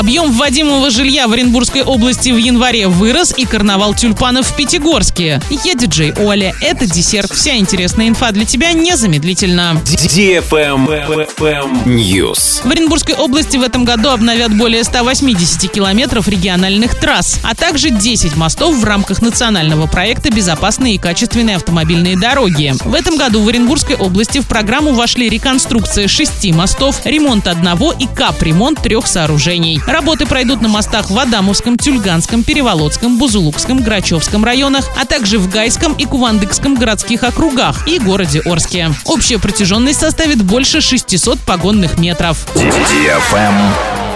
Объем вводимого жилья в Оренбургской области в январе вырос и карнавал тюльпанов в Пятигорске. Я диджей Оля. Это десерт. Вся интересная инфа для тебя незамедлительно. News. В Оренбургской области в этом году обновят более 180 километров региональных трасс, а также 10 мостов в рамках национального проекта «Безопасные и качественные автомобильные дороги». В этом году в Оренбургской области в программу вошли реконструкция шести мостов, ремонт одного и капремонт трех сооружений. Работы пройдут на мостах в Адамовском, Тюльганском, Переволодском, Бузулукском, Грачевском районах, а также в Гайском и Кувандыкском городских округах и городе Орске. Общая протяженность составит больше 600 погонных метров.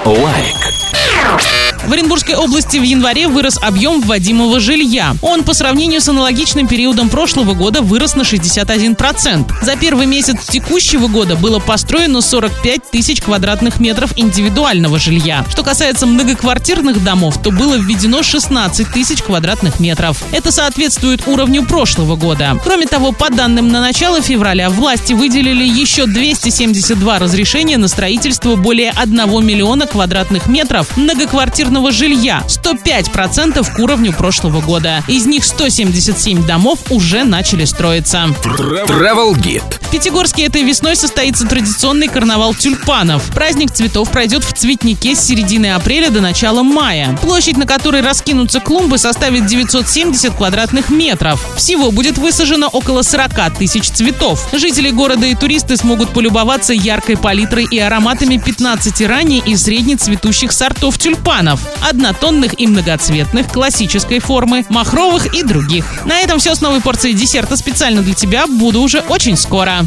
Лайк. В Оренбургской области в январе вырос объем вводимого жилья. Он по сравнению с аналогичным периодом прошлого года вырос на 61%. За первый месяц текущего года было построено 45 тысяч квадратных метров индивидуального жилья. Что касается многоквартирных домов, то было введено 16 тысяч квадратных метров. Это соответствует уровню прошлого года. Кроме того, по данным на начало февраля, власти выделили еще 272 разрешения на строительство более 1 миллиона квадратных метров многоквартирных многоквартирного жилья, 105% к уровню прошлого года. Из них 177 домов уже начали строиться. Travel Guide. Пятигорске этой весной состоится традиционный карнавал тюльпанов. Праздник цветов пройдет в цветнике с середины апреля до начала мая. Площадь, на которой раскинутся клумбы, составит 970 квадратных метров. Всего будет высажено около 40 тысяч цветов. Жители города и туристы смогут полюбоваться яркой палитрой и ароматами 15 ранее и среднецветущих сортов тюльпанов однотонных и многоцветных, классической формы, махровых и других. На этом все с новой порцией десерта специально для тебя. Буду уже очень скоро.